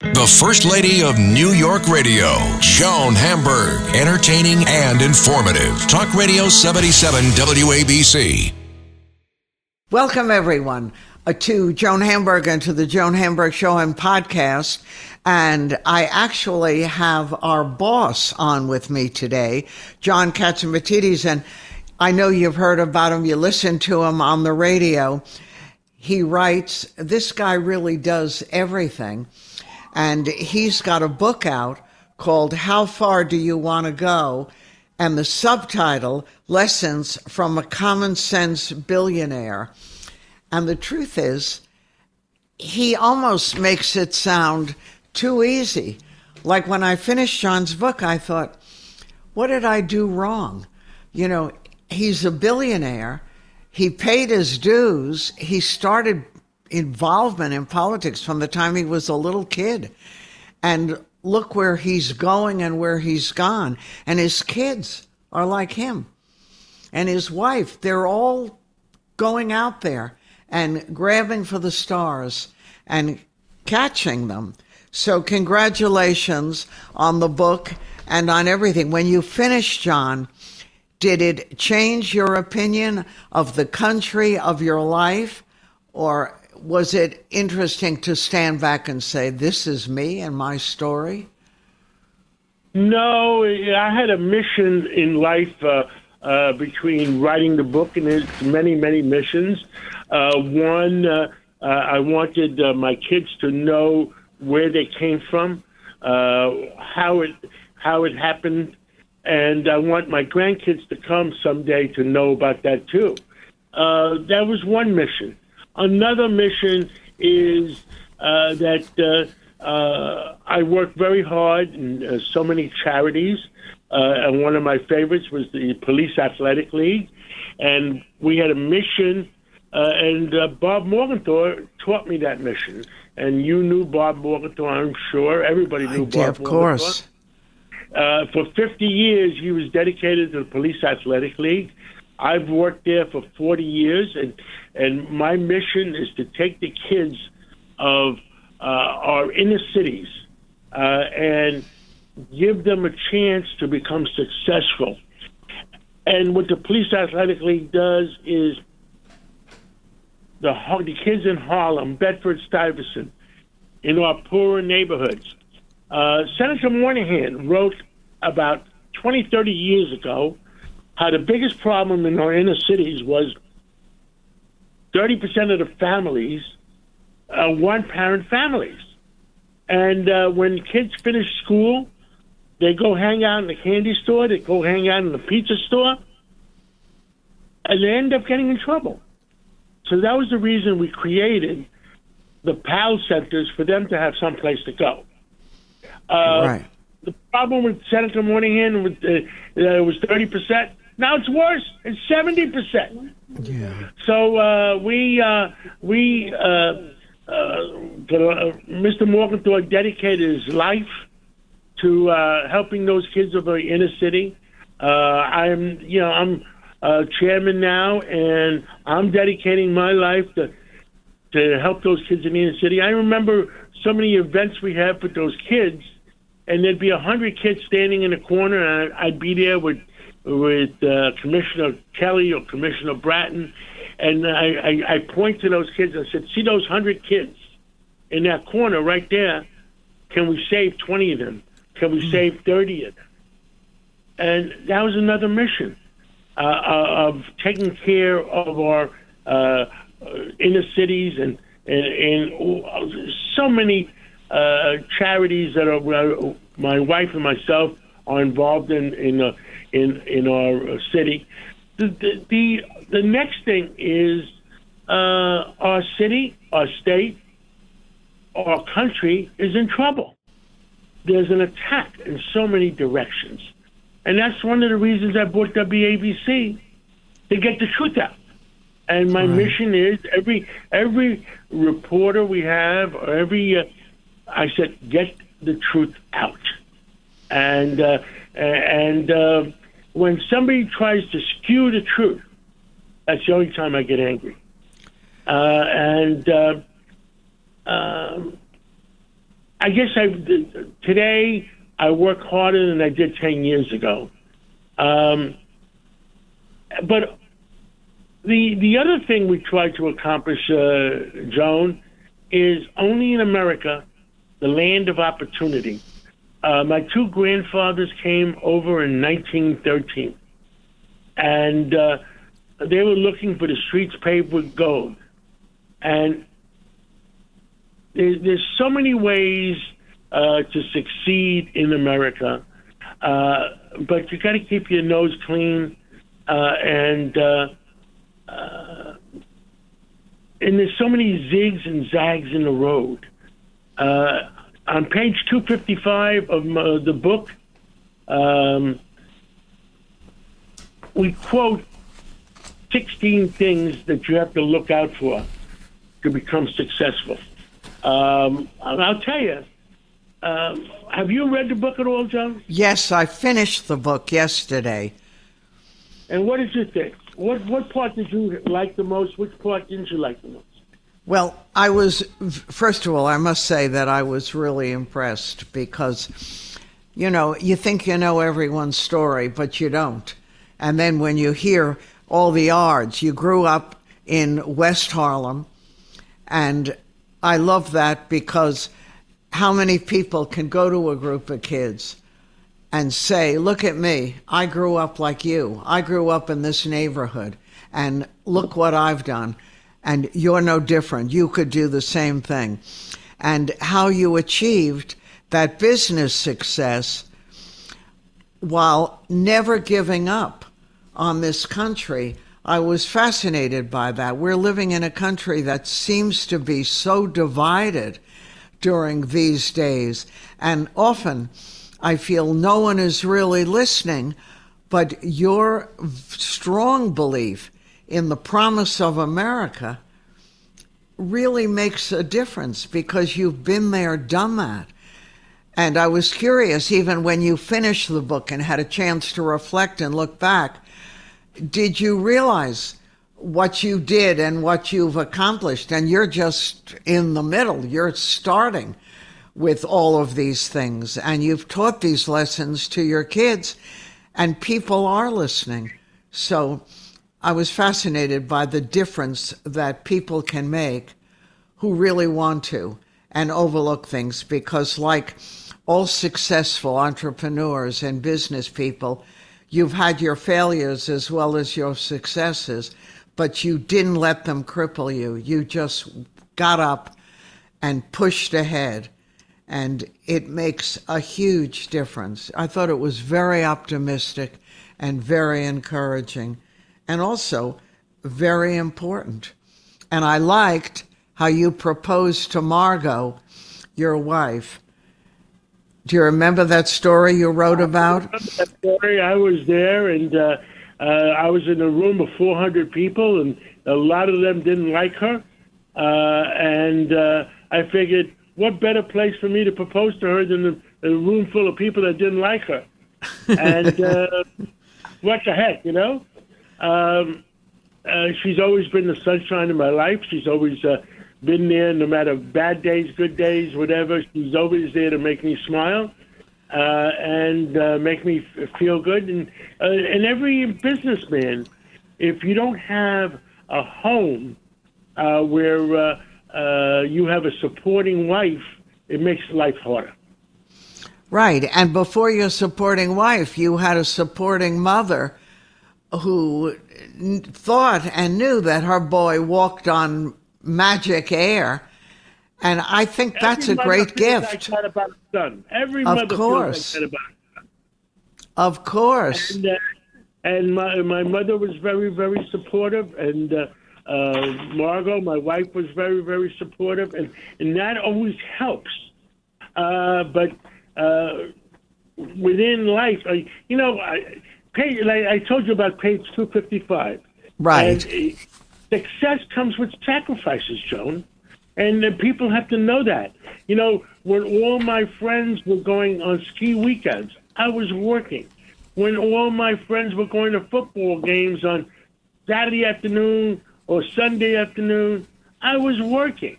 The First Lady of New York Radio, Joan Hamburg. Entertaining and informative. Talk Radio 77 WABC. Welcome, everyone, uh, to Joan Hamburg and to the Joan Hamburg Show and podcast. And I actually have our boss on with me today, John Catsimatidis. And I know you've heard about him, you listen to him on the radio. He writes, This guy really does everything. And he's got a book out called How Far Do You Want to Go? And the subtitle, Lessons from a Common Sense Billionaire. And the truth is, he almost makes it sound too easy. Like when I finished John's book, I thought, what did I do wrong? You know, he's a billionaire. He paid his dues. He started involvement in politics from the time he was a little kid. And look where he's going and where he's gone. And his kids are like him. And his wife, they're all going out there and grabbing for the stars and catching them. So, congratulations on the book and on everything. When you finish, John, did it change your opinion of the country, of your life, or was it interesting to stand back and say, "This is me and my story"? No, I had a mission in life uh, uh, between writing the book and its many, many missions. Uh, one, uh, uh, I wanted uh, my kids to know where they came from, how it how it happened, and I want my grandkids to come someday to know about that too. that was one mission. Another mission is uh, that uh, uh, I work very hard in uh, so many charities, uh, and one of my favorites was the Police Athletic League, and we had a mission, uh, and Bob Morgenthau taught me that mission. And you knew Bob Morgenthau, I'm sure. Everybody knew I Bob did, of course. Uh, for 50 years, he was dedicated to the Police Athletic League. I've worked there for 40 years, and and my mission is to take the kids of uh, our inner cities uh, and give them a chance to become successful. And what the Police Athletic League does is the the kids in Harlem, Bedford Stuyvesant, in our poorer neighborhoods. Uh, Senator Moynihan wrote about 20, 30 years ago how the biggest problem in our inner cities was 30% of the families are one parent families. And uh, when kids finish school, they go hang out in the candy store, they go hang out in the pizza store, and they end up getting in trouble. So that was the reason we created the PAL centers for them to have some place to go. Uh, right. The problem with Senator Moynihan was, uh, uh, was 30%. Now it's worse. It's seventy percent. Yeah. So uh, we uh, we uh, uh, Mr. Morgenthau dedicated his life to uh, helping those kids of the inner city. Uh, I'm you know I'm chairman now, and I'm dedicating my life to to help those kids in the inner city. I remember so many events we had with those kids, and there'd be a hundred kids standing in a corner, and I'd be there with with uh, Commissioner Kelly or Commissioner Bratton, and I, I, I point to those kids. I said, "See those hundred kids in that corner right there? Can we save twenty of them? Can we mm save thirty of them?" And that was another mission uh, uh of taking care of our uh, inner cities and and, and so many uh, charities that are uh, my wife and myself are involved in in uh, in in our uh, city. The the the, the next thing is uh, our city, our state, our country is in trouble. there's an attack in so many directions. And that's one of the reasons I bought WABC to get the truth out. And my right. mission is every every reporter we have, or every uh, I said, get the truth out. And uh, and uh, when somebody tries to skew the truth, that's the only time I get angry. Uh, and uh, um, I guess I today I work harder than I did ten years ago. Um, but the the other thing we try to accomplish, uh, Joan, is only in America, the land of opportunity. Uh, my two grandfathers came over in 1913, and uh, they were looking for the streets paved with gold. And there's so many ways uh, to succeed in America, uh, but you got to keep your nose clean, uh, and and there's so many zigs and zags in the road. Uh, on page 255 of my, the book, um, we quote 16 things that you have to look out for to become successful. Um, I'll tell you. Um, have you read the book at all, John? Yes, I finished the book yesterday. And what did you think? What what part did you like the most? Which part didn't you like the most? Well, I was first of all, I must say that I was really impressed because you know, you think you know everyone's story, but you don't. And then when you hear all the odds, you grew up in West Harlem and I love that because how many people can go to a group of kids and say, Look at me, I grew up like you. I grew up in this neighborhood, and look what I've done. And you're no different. You could do the same thing. And how you achieved that business success while never giving up on this country I was fascinated by that. We're living in a country that seems to be so divided during these days. And often I feel no one is really listening, but your strong belief in the promise of America really makes a difference because you've been there, done that. And I was curious, even when you finished the book and had a chance to reflect and look back, did you realize what you did and what you've accomplished? And you're just in the middle, you're starting with all of these things, and you've taught these lessons to your kids, and people are listening. So I was fascinated by the difference that people can make who really want to and overlook things because, like all successful entrepreneurs and business people, You've had your failures as well as your successes, but you didn't let them cripple you. You just got up and pushed ahead. And it makes a huge difference. I thought it was very optimistic and very encouraging and also very important. And I liked how you proposed to Margot, your wife, do you remember that story you wrote about? that story. I was there, and uh, uh, I was in a room of 400 people, and a lot of them didn't like her. Uh, and uh, I figured, what better place for me to propose to her than a, a room full of people that didn't like her? And uh, what the heck, you know? Um, uh, she's always been the sunshine of my life. She's always uh, been there no matter bad days, good days, whatever. She's always there to make me smile uh, and uh, make me f- feel good. And uh, and every businessman, if you don't have a home uh, where uh, uh, you have a supporting wife, it makes life harder. Right, and before your supporting wife, you had a supporting mother who thought and knew that her boy walked on magic air. And I think that's a great gift. Like about son. Every of mother course. Like about Of course. And, uh, and my my mother was very very supportive, and uh, uh, Margot, my wife, was very very supportive, and and that always helps. Uh, but uh, within life. I, you know, I, page, like I told you about page 255. Right. And, uh, success comes with sacrifices, Joan. And people have to know that. You know, when all my friends were going on ski weekends, I was working. When all my friends were going to football games on Saturday afternoon or Sunday afternoon, I was working.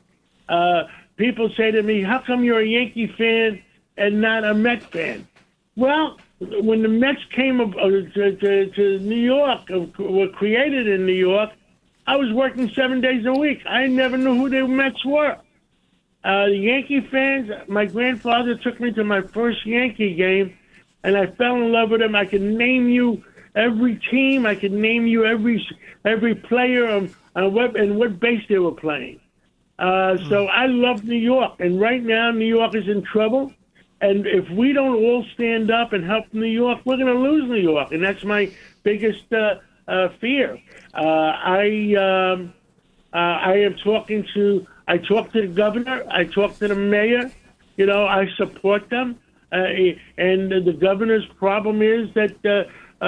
Uh, people say to me, How come you're a Yankee fan and not a Met fan? Well, when the Mets came uh, to, to, to New York, uh, were created in New York, I was working seven days a week. I never knew who the Mets were. Uh, the Yankee fans, my grandfather took me to my first Yankee game, and I fell in love with him. I can name you every team. I can name you every every player on, on what and what base they were playing. Uh, so I love New York, and right now New York is in trouble. And if we don't all stand up and help New York, we're going to lose New York, and that's my biggest uh, uh, fear. Uh, I um, uh, I am talking to I talked to the governor, I talked to the mayor. You know, I support them, uh, and the governor's problem is that uh,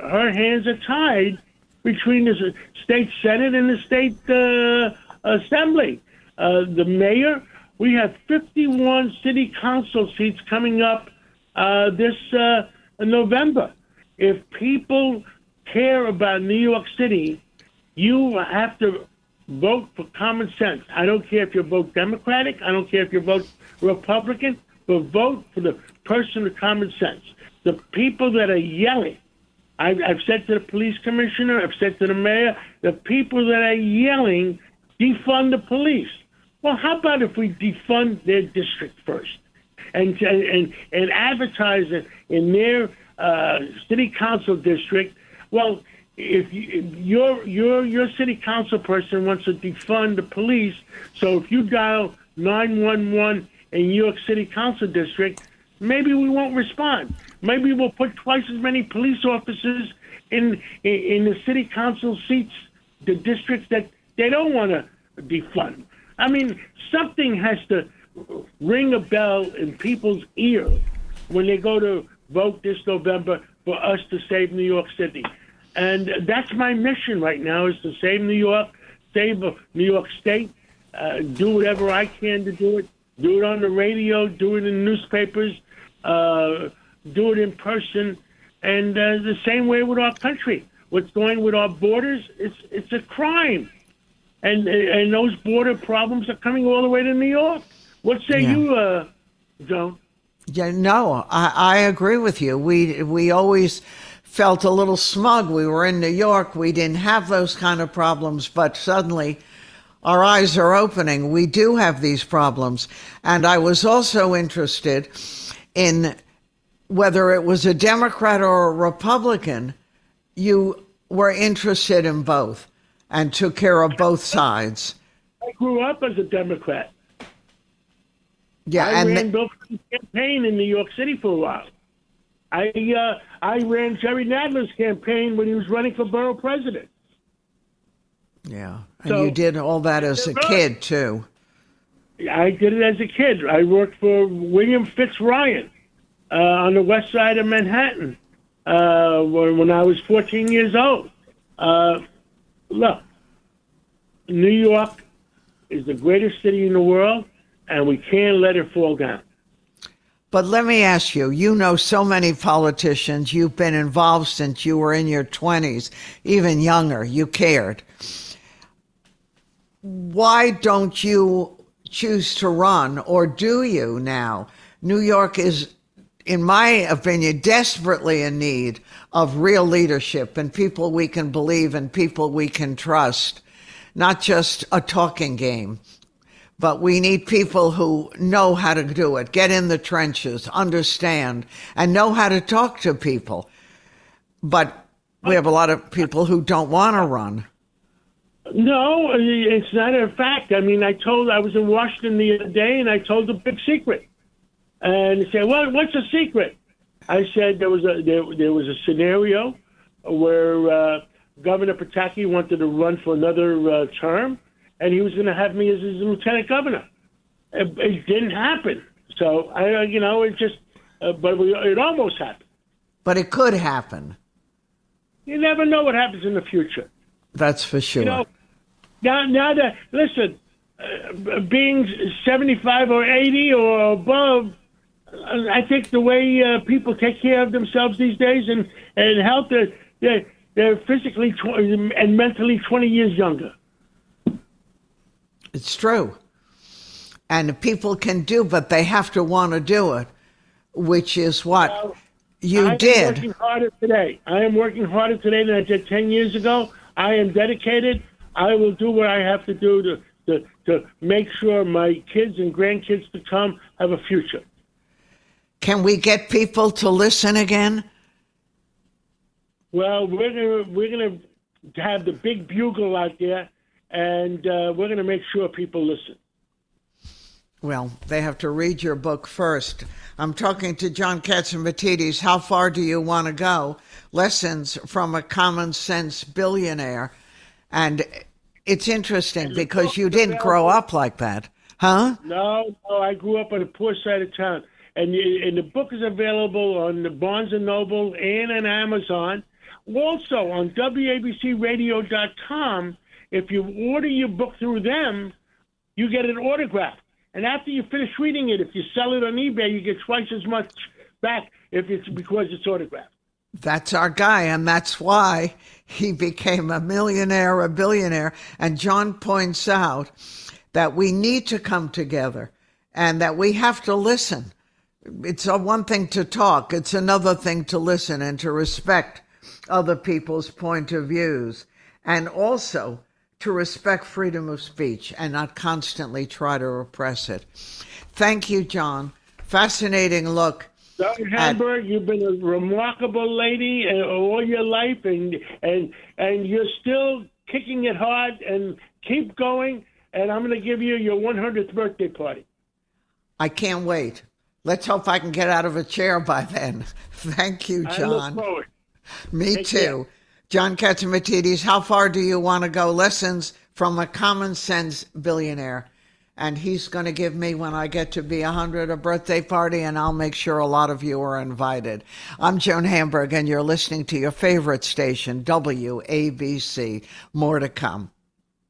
her hands are tied between the state senate and the state assembly. The mayor, we have 51 city council seats coming up uh, this uh, November. If people care about New York City, you have to vote for common sense. I don't care if you vote Democratic, I don't care if you vote Republican, but vote for the person of common sense. The people that are yelling, I've, I've said to the police commissioner, I've said to the mayor, the people that are yelling, defund the police. Well, how about if we defund their district first and and and advertise it in their uh, city council district? Well, if, you, if your your your city council person wants to defund the police, so if you dial nine one one in New York City Council district, maybe we won't respond. Maybe we'll put twice as many police officers in in, in the city council seats, the districts that they don't want to defund. I mean, something has to ring a bell in people's ear when they go to vote this November for us to save New York City. And that's my mission right now is to save New York, save New York State, uh, do whatever I can to do it, do it on the radio, do it in newspapers, uh, do it in person, and uh, the same way with our country. What's going with our borders, it's, it's a crime and and those border problems are coming all the way to New York. What say yeah. you, uh, Joan? Yeah, no, I, I agree with you. We we always felt a little smug. We were in New York. We didn't have those kind of problems, but suddenly our eyes are opening. We do have these problems. And I was also interested in whether it was a Democrat or a Republican, you were interested in both and took care of both sides. I grew up as a Democrat. Yeah, I and ran Bill Clinton's campaign in New York City for a while. I uh, I ran Jerry Nadler's campaign when he was running for borough president. Yeah, and so, you did all that as a kid too. I did it as a kid. I worked for William Fitts Ryan uh, on the west side of Manhattan uh, when I was 14 years old. Look, New York is the greatest city in the world, and we can't let it fall down. But let me ask you you know so many politicians, you've been involved since you were in your 20s, even younger, you cared. Why don't you choose to run, or do you now? New York is, in my opinion, desperately in need of real leadership and people we can believe and people we can trust, not just a talking game. But we need people who know how to do it, get in the trenches, understand, and know how to talk to people. But we have a lot of people who don't want to run. No, it's not a fact. I mean, I told I was in Washington the other day, and I told a big secret. And they said, "Well, what's the secret?" I said there was a there, there was a scenario where uh, Governor Pataki wanted to run for another uh, term, and he was going to have me as his lieutenant governor. It, it didn't happen. So I, you know, it just, uh, but we, it almost happened. But it could happen. You never know what happens in the future. That's for sure. You know, now, now that listen, uh, being seventy-five or eighty or above, uh, I think the way uh, people take care of themselves these days and and help, they're they're, they're physically tw- and mentally twenty years younger. It's true. And people can do, but they have to want to do it, which is what you I did. am working harder today. I am working harder today than I did 10 years ago. I am dedicated. I will do what I have to do to, to, to make sure my kids and grandkids to come have a future. Can we get people to listen again? Well, we're gonna we're gonna have the big bugle out there, and uh, we're gonna make sure people listen. Well, they have to read your book first. I'm talking to John Catsimatidis. How far do you want to go? Lessons from a common sense billionaire. And it's interesting because you didn't grow up like that, huh? No, no, I grew up on the poor side of town, and and the book is available on the Barnes and Noble and on Amazon. Also on WABCRadio.com. If you order your book through them, you get an autograph. And after you finish reading it, if you sell it on eBay, you get twice as much back if it's because it's autographed. That's our guy, and that's why he became a millionaire, a billionaire. And John points out that we need to come together and that we have to listen. It's a one thing to talk, it's another thing to listen and to respect other people's point of views, and also to respect freedom of speech and not constantly try to repress it. Thank you, John. Fascinating look. Dr. Hamburg, you've been a remarkable lady uh, all your life, and and and you're still kicking it hard. And keep going. And I'm going to give you your 100th birthday party. I can't wait. Let's hope I can get out of a chair by then. Thank you, I look John. forward. Me Take too. care. John Catsimatidis, how far do you want to go? Lessons from a common sense billionaire. And he's going to give me, when I get to be 100, a birthday party, and I'll make sure a lot of you are invited. I'm Joan Hamburg, and you're listening to your favorite station, WABC. More to come.